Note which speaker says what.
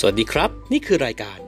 Speaker 1: สวัสดีครับ นี่คือรายการ